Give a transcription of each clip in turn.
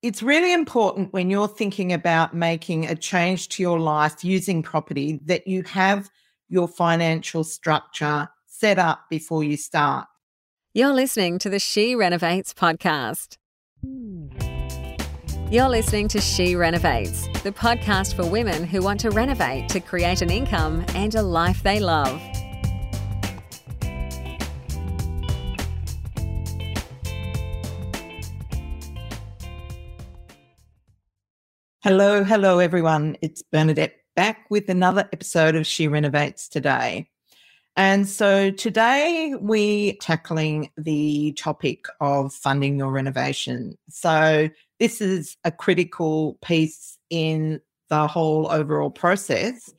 It's really important when you're thinking about making a change to your life using property that you have your financial structure set up before you start. You're listening to the She Renovates podcast. You're listening to She Renovates, the podcast for women who want to renovate to create an income and a life they love. Hello, hello, everyone. It's Bernadette back with another episode of She Renovates today. And so today we're tackling the topic of funding your renovation. So this is a critical piece in the whole overall process.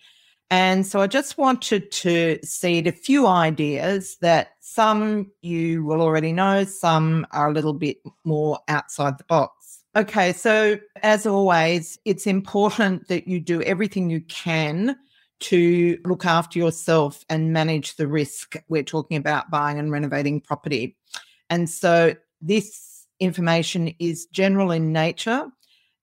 And so I just wanted to seed a few ideas that some you will already know, some are a little bit more outside the box. Okay, so as always, it's important that you do everything you can to look after yourself and manage the risk. We're talking about buying and renovating property. And so this information is general in nature.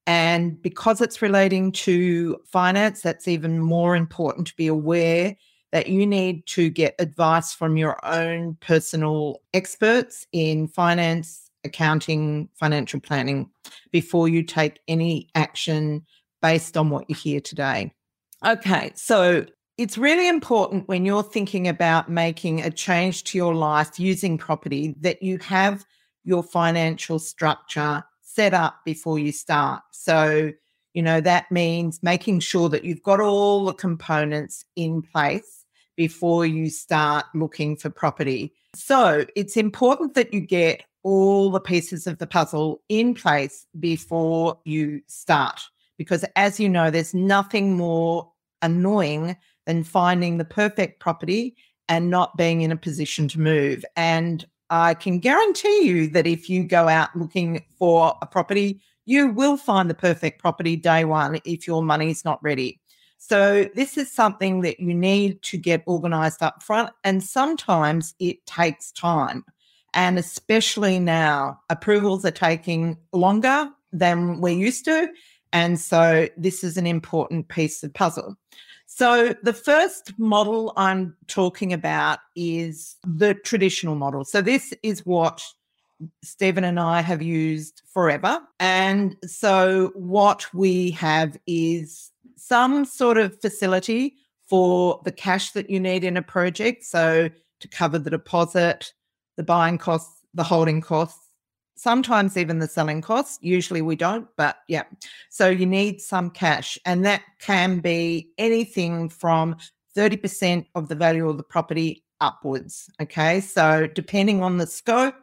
And because it's relating to finance, that's even more important to be aware that you need to get advice from your own personal experts in finance accounting, financial planning before you take any action based on what you hear today. Okay, so it's really important when you're thinking about making a change to your life using property that you have your financial structure set up before you start. So, you know, that means making sure that you've got all the components in place before you start looking for property. So, it's important that you get all the pieces of the puzzle in place before you start. Because as you know, there's nothing more annoying than finding the perfect property and not being in a position to move. And I can guarantee you that if you go out looking for a property, you will find the perfect property day one if your money's not ready. So, this is something that you need to get organized up front. And sometimes it takes time. And especially now, approvals are taking longer than we're used to. And so this is an important piece of puzzle. So the first model I'm talking about is the traditional model. So this is what Stephen and I have used forever. And so what we have is some sort of facility for the cash that you need in a project. So to cover the deposit, the buying costs, the holding costs, sometimes even the selling costs. Usually we don't, but yeah. So you need some cash, and that can be anything from 30% of the value of the property upwards. Okay. So depending on the scope,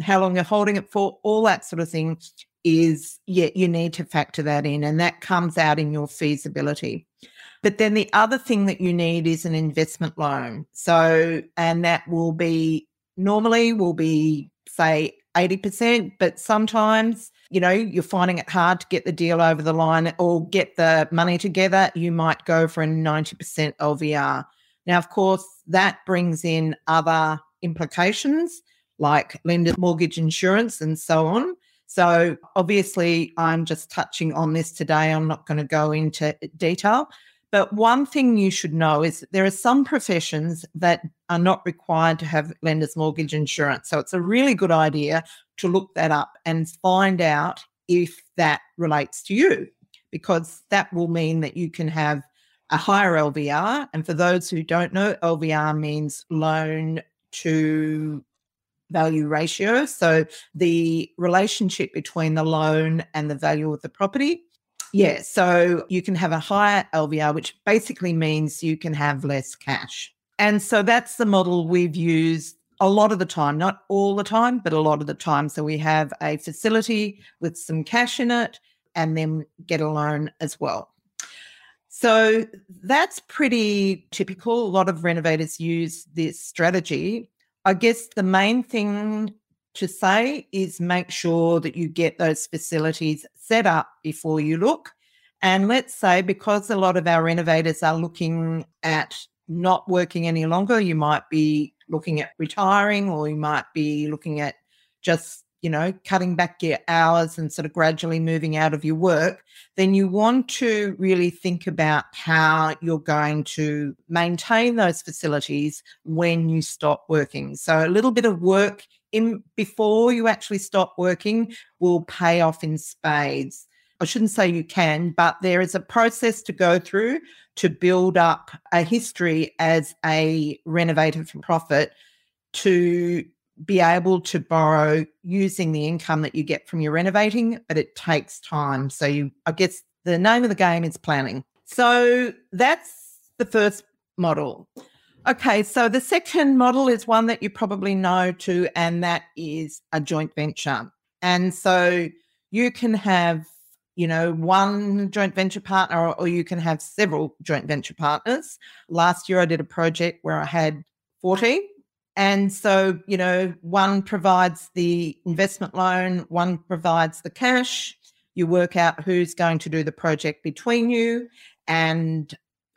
how long you're holding it for, all that sort of thing is, yeah, you need to factor that in, and that comes out in your feasibility. But then the other thing that you need is an investment loan. So, and that will be normally will be, say, 80%, but sometimes, you know, you're finding it hard to get the deal over the line or get the money together, you might go for a 90% LVR. Now, of course, that brings in other implications like lender mortgage insurance and so on. So, obviously, I'm just touching on this today. I'm not going to go into detail, but one thing you should know is that there are some professions that are not required to have lender's mortgage insurance. So it's a really good idea to look that up and find out if that relates to you, because that will mean that you can have a higher LVR. And for those who don't know, LVR means loan to value ratio. So the relationship between the loan and the value of the property. Yeah, so you can have a higher LVR, which basically means you can have less cash. And so that's the model we've used a lot of the time, not all the time, but a lot of the time. So we have a facility with some cash in it and then get a loan as well. So that's pretty typical. A lot of renovators use this strategy. I guess the main thing to say is make sure that you get those facilities set up before you look. And let's say, because a lot of our renovators are looking at not working any longer, you might be looking at retiring or you might be looking at just you know, cutting back your hours and sort of gradually moving out of your work, then you want to really think about how you're going to maintain those facilities when you stop working. So a little bit of work in before you actually stop working will pay off in spades. I shouldn't say you can, but there is a process to go through to build up a history as a renovator for profit to be able to borrow using the income that you get from your renovating, but it takes time. So you I guess the name of the game is planning. So that's the first model. Okay, so the second model is one that you probably know too, and that is a joint venture. And so you can have you know, one joint venture partner, or, or, you can have several joint venture partners. Last year, I did a project where I had 40. And so, you know, one provides the investment loan, one provides the cash. You work out who's going to do the project between you, and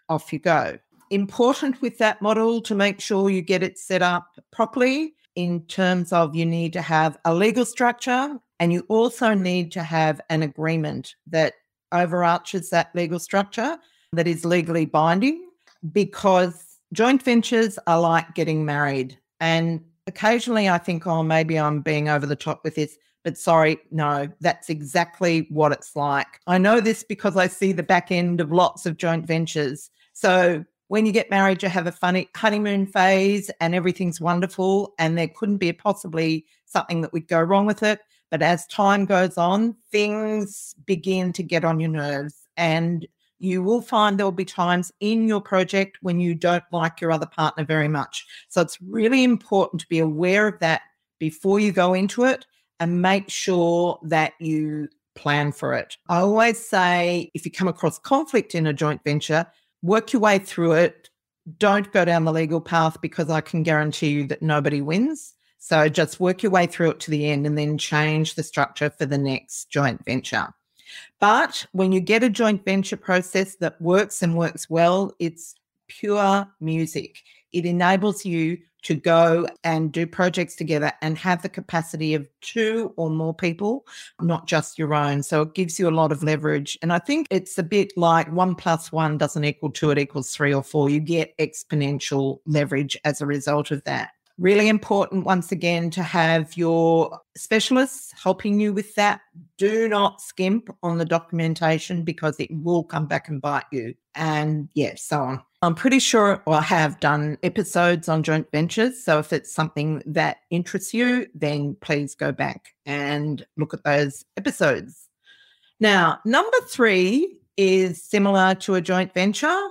off you go. Important with that model to make sure you get it set up properly in terms of you need to have a legal structure and you also need to have an agreement that overarches that legal structure that is legally binding because joint ventures are like getting married. And occasionally I think, oh, maybe I'm being over the top with this. But sorry, no, that's exactly what it's like. I know this because I see the back end of lots of joint ventures. So when you get married, you have a funny honeymoon phase and everything's wonderful. And there couldn't be possibly something that would go wrong with it. But as time goes on, things begin to get on your nerves. And you will find there will be times in your project when you don't like your other partner very much. So it's really important to be aware of that before you go into it and make sure that you plan for it. I always say if you come across conflict in a joint venture, work your way through it. Don't go down the legal path because I can guarantee you that nobody wins. So just work your way through it to the end and then change the structure for the next joint venture. But when you get a joint venture process that works and works well, it's pure music. It enables you to go and do projects together and have the capacity of two or more people, not just your own. So it gives you a lot of leverage. And I think it's a bit like one plus one doesn't equal two, it equals three or four. You get exponential leverage as a result of that. Really important, once again, to have your specialists helping you with that. Do not skimp on the documentation because it will come back and bite you. And yeah, so on. I'm pretty sure I have done episodes on joint ventures. So if it's something that interests you, then please go back and look at those episodes. Now, number three is similar to a joint venture.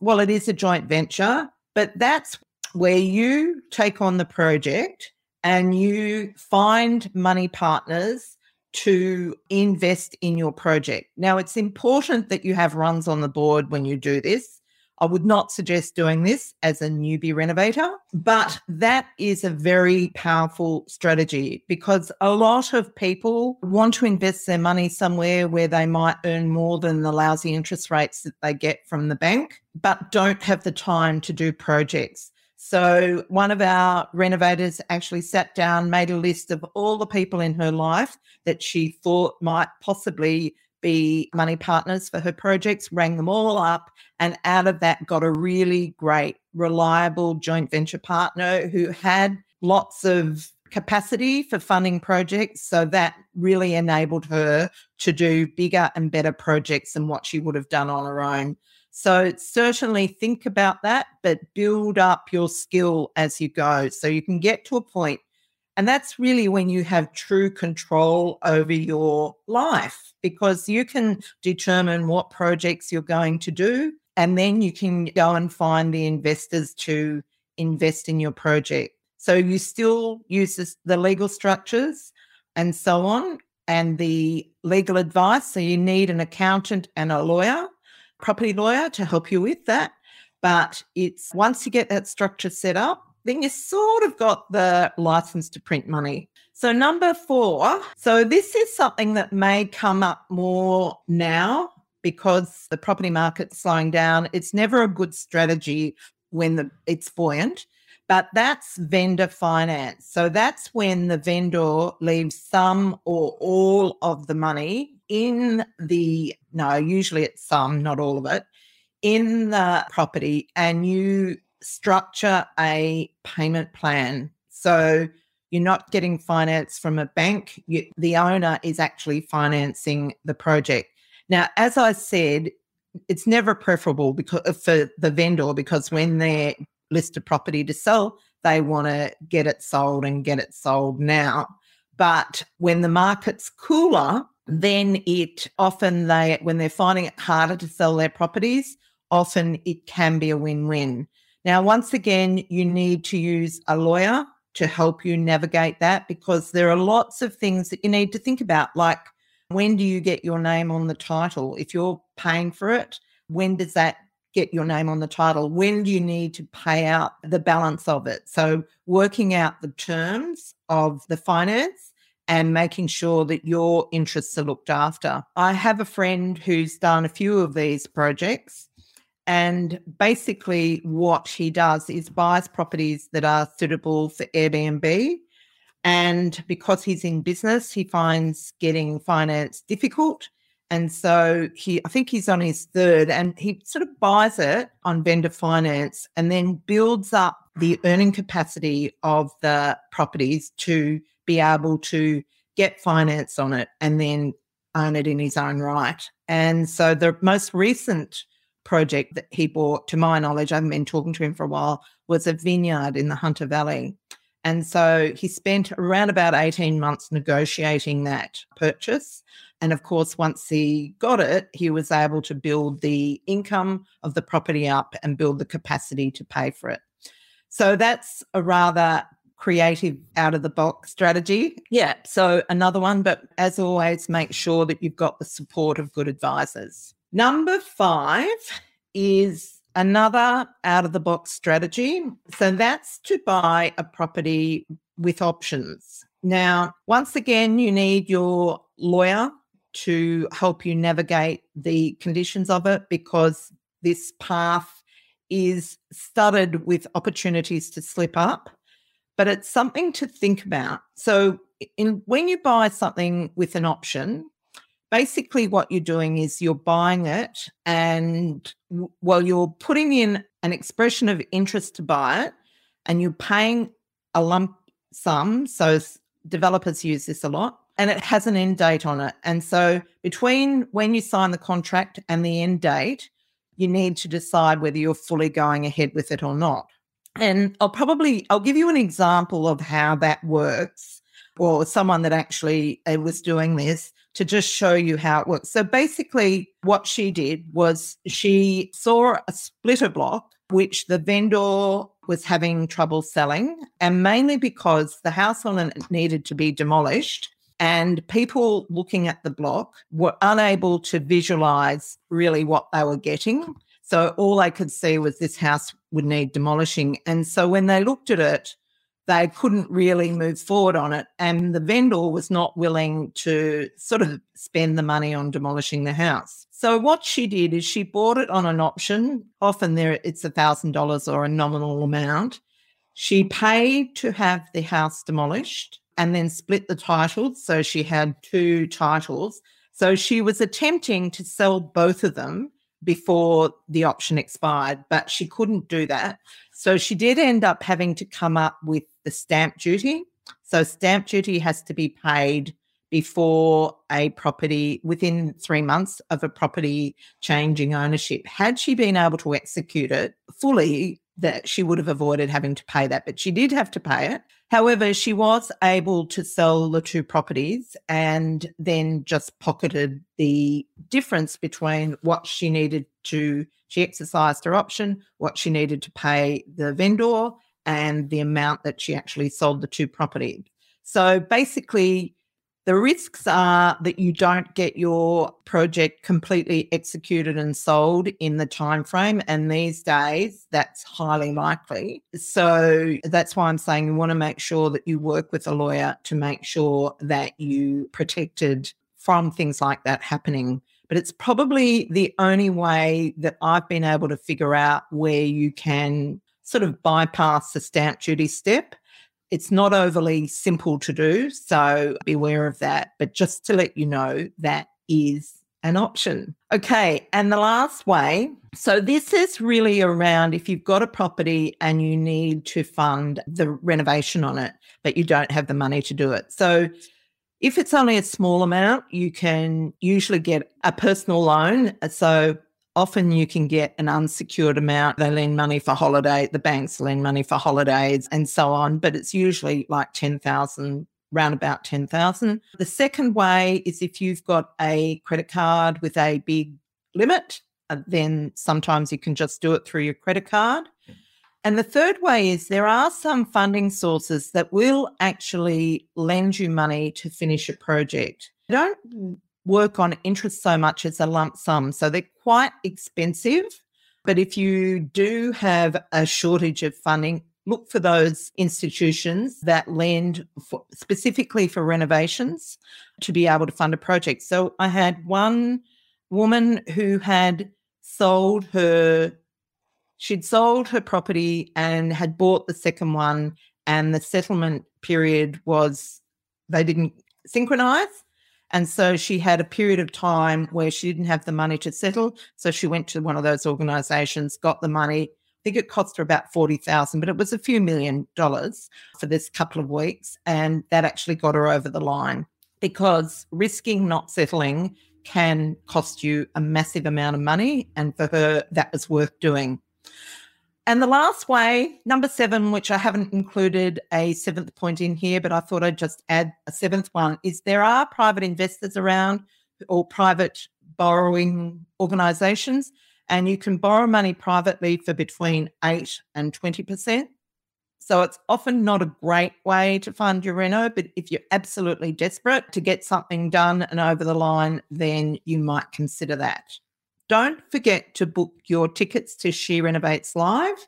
Well, it is a joint venture, but that's where you take on the project and you find money partners to invest in your project. Now, it's important that you have runs on the board when you do this. I would not suggest doing this as a newbie renovator, but that is a very powerful strategy because a lot of people want to invest their money somewhere where they might earn more than the lousy interest rates that they get from the bank, but don't have the time to do projects. So one of our renovators actually sat down, made a list of all the people in her life that she thought might possibly be money partners for her projects, rang them all up, and out of that got a really great, reliable joint venture partner who had lots of capacity for funding projects. So that really enabled her to do bigger and better projects than what she would have done on her own. So certainly think about that, but build up your skill as you go. So you can get to a point, and that's really when you have true control over your life because you can determine what projects you're going to do. And then you can go and find the investors to invest in your project. So you still use the legal structures and so on, and the legal advice. So you need an accountant and a lawyer property lawyer to help you with that. But it's once you get that structure set up, then you sort of got the license to print money. So, number four, so this is something that may come up more now because the property market's slowing down. It's never a good strategy when the, it's buoyant. But that's vendor finance. So that's when the vendor leaves some or all of the money in the, no, usually it's some, not all of it, in the property and you structure a payment plan. So you're not getting finance from a bank. You, the owner is actually financing the project. Now, as I said, it's never preferable because uh, for the vendor because when they list a property to sell, they want to get it sold and get it sold now. But when the market's cooler, then it often they when they're finding it harder to sell their properties, often it can be a win-win. Now, once again, you need to use a lawyer to help you navigate that because there are lots of things that you need to think about, like when do you get your name on the title? If you're paying for it, when does that get your name on the title? When do you need to pay out the balance of it? So, working out the terms of the finance and making sure that your interests are looked after. I have a friend who's done a few of these projects. And basically, what he does is buys properties that are suitable for Airbnb and because he's in business, he finds getting finance difficult. And so he, I think he's on his third, and he sort of buys it on vendor finance and then builds up the earning capacity of the properties to be able to get finance on it and then own it in his own right. And so the most recent project that he bought, to my knowledge, I haven't been talking to him for a while, was a vineyard in the Hunter Valley. And so he spent around about 18 months negotiating that purchase. And of course, once he got it, he was able to build the income of the property up and build the capacity to pay for it. So that's a rather creative out of the box strategy. Yeah. So another one, but as always, make sure that you've got the support of good advisors. Number five is Another out of the box strategy. So that's to buy a property with options. Now, once again, you need your lawyer to help you navigate the conditions of it because this path is studded with opportunities to slip up, but it's something to think about. So, in, when you buy something with an option, basically what you're doing is you're buying it and well you're putting in an expression of interest to buy it and you're paying a lump sum. So developers use this a lot and it has an end date on it. And so between when you sign the contract and the end date you need to decide whether you're fully going ahead with it or not. And i'll probably i'll give you an example of how that works or someone that actually uh, was doing this to just show you how it works. So basically, what she did was she saw a splitter block, which the vendor was having trouble selling, and mainly because the house on it needed to be demolished. And people looking at the block were unable to visualize really what they were getting. So all they could see was this house would need demolishing. And so when they looked at it, they couldn't really move forward on it. And the vendor was not willing to sort of spend the money on demolishing the house. So what she did is she bought it on an option. Often there it's a thousand dollars or a nominal amount. She paid to have the house demolished and then split the titles. So she had two titles. So she was attempting to sell both of them before the option expired, but she couldn't do that. So she did end up having to come up with the stamp duty. So stamp duty has to be paid before a property within three months of a property changing ownership. Had she been able to execute it fully, that she would have avoided having to pay that, but she did have to pay it. However, she was able to sell the two properties and then just pocketed the difference between what she needed to, she exercised her option, what she needed to pay the vendor, and the amount that she actually sold the two properties. So basically, the risks are that you don't get your project completely executed and sold in the time frame and these days that's highly likely. So that's why I'm saying you want to make sure that you work with a lawyer to make sure that you protected from things like that happening. But it's probably the only way that I've been able to figure out where you can sort of bypass the stamp duty step. It's not overly simple to do, so beware of that. But just to let you know, that is an option. Okay, and the last way so, this is really around if you've got a property and you need to fund the renovation on it, but you don't have the money to do it. So, if it's only a small amount, you can usually get a personal loan. So, often you can get an unsecured amount. They lend money for holiday, the banks lend money for holidays and so on, but it's usually like 10,000 around about 10,000. The second way is if you've got a credit card with a big limit, uh, then sometimes you can just do it through your credit card. And the third way is there are some funding sources that will actually lend you money to finish a project. They don't work on interest so much as a lump sum. So they're quite expensive. But if you do have a shortage of funding, look for those institutions that lend for, specifically for renovations to be able to fund a project. So I had one woman who had sold her she'd sold her property and had bought the second one and the settlement period was they didn't synchronize and so she had a period of time where she didn't have the money to settle so she went to one of those organizations got the money I think it cost her about 40,000, but it was a few million dollars for this couple of weeks. And that actually got her over the line because risking not settling can cost you a massive amount of money. And for her, that was worth doing. And the last way, number seven, which I haven't included a seventh point in here, but I thought I'd just add a seventh one, is there are private investors around or private borrowing organizations and you can borrow money privately for between 8 and 20%. So it's often not a great way to fund your reno, but if you're absolutely desperate to get something done and over the line, then you might consider that. Don't forget to book your tickets to She Renovates Live.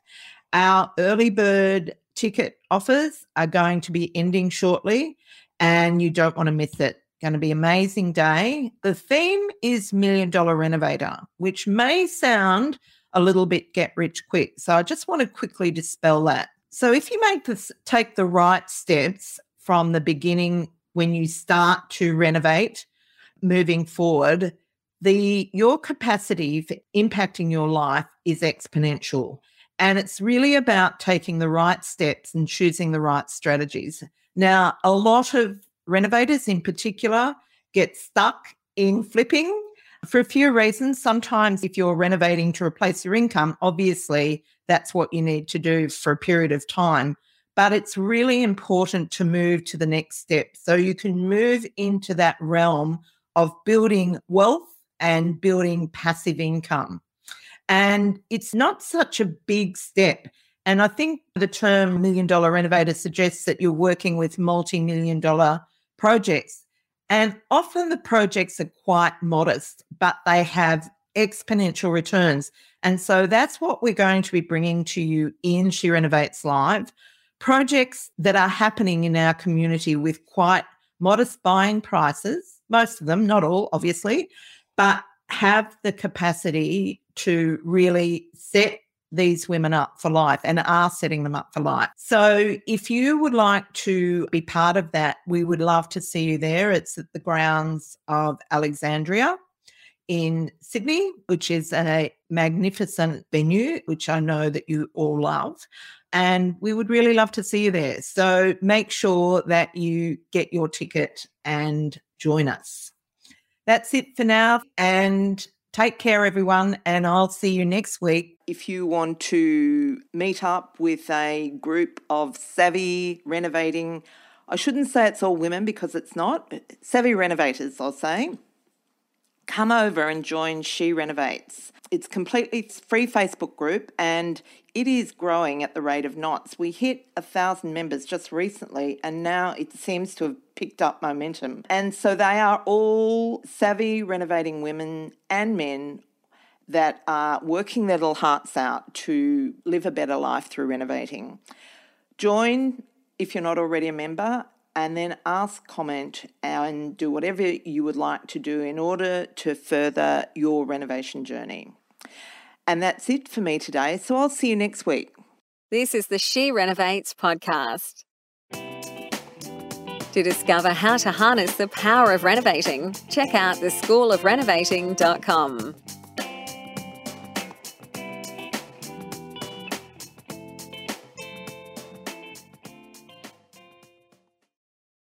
Our early bird ticket offers are going to be ending shortly, and you don't want to miss it. Going to be amazing day. The theme is Million Dollar Renovator, which may sound a little bit get rich quick. So I just want to quickly dispel that. So if you make this take the right steps from the beginning when you start to renovate moving forward, the your capacity for impacting your life is exponential. And it's really about taking the right steps and choosing the right strategies. Now, a lot of renovators in particular get stuck in flipping for a few reasons. Sometimes, if you're renovating to replace your income, obviously that's what you need to do for a period of time. But it's really important to move to the next step so you can move into that realm of building wealth and building passive income. And it's not such a big step. And I think the term million dollar renovator suggests that you're working with multi million dollar projects. And often the projects are quite modest, but they have exponential returns. And so that's what we're going to be bringing to you in She Renovates Live projects that are happening in our community with quite modest buying prices, most of them, not all, obviously, but have the capacity to really set these women up for life and are setting them up for life. So, if you would like to be part of that, we would love to see you there. It's at the grounds of Alexandria in Sydney, which is a magnificent venue, which I know that you all love. And we would really love to see you there. So, make sure that you get your ticket and join us. That's it for now. And Take care, everyone, and I'll see you next week. If you want to meet up with a group of savvy renovating, I shouldn't say it's all women because it's not, savvy renovators, I'll say, come over and join She Renovates. It's completely free Facebook group and it is growing at the rate of knots. We hit a thousand members just recently, and now it seems to have picked up momentum. And so they are all savvy renovating women and men that are working their little hearts out to live a better life through renovating. Join if you're not already a member and then ask, comment, and do whatever you would like to do in order to further your renovation journey. And that's it for me today. So I'll see you next week. This is the She Renovates podcast. To discover how to harness the power of renovating, check out theschoolofrenovating.com.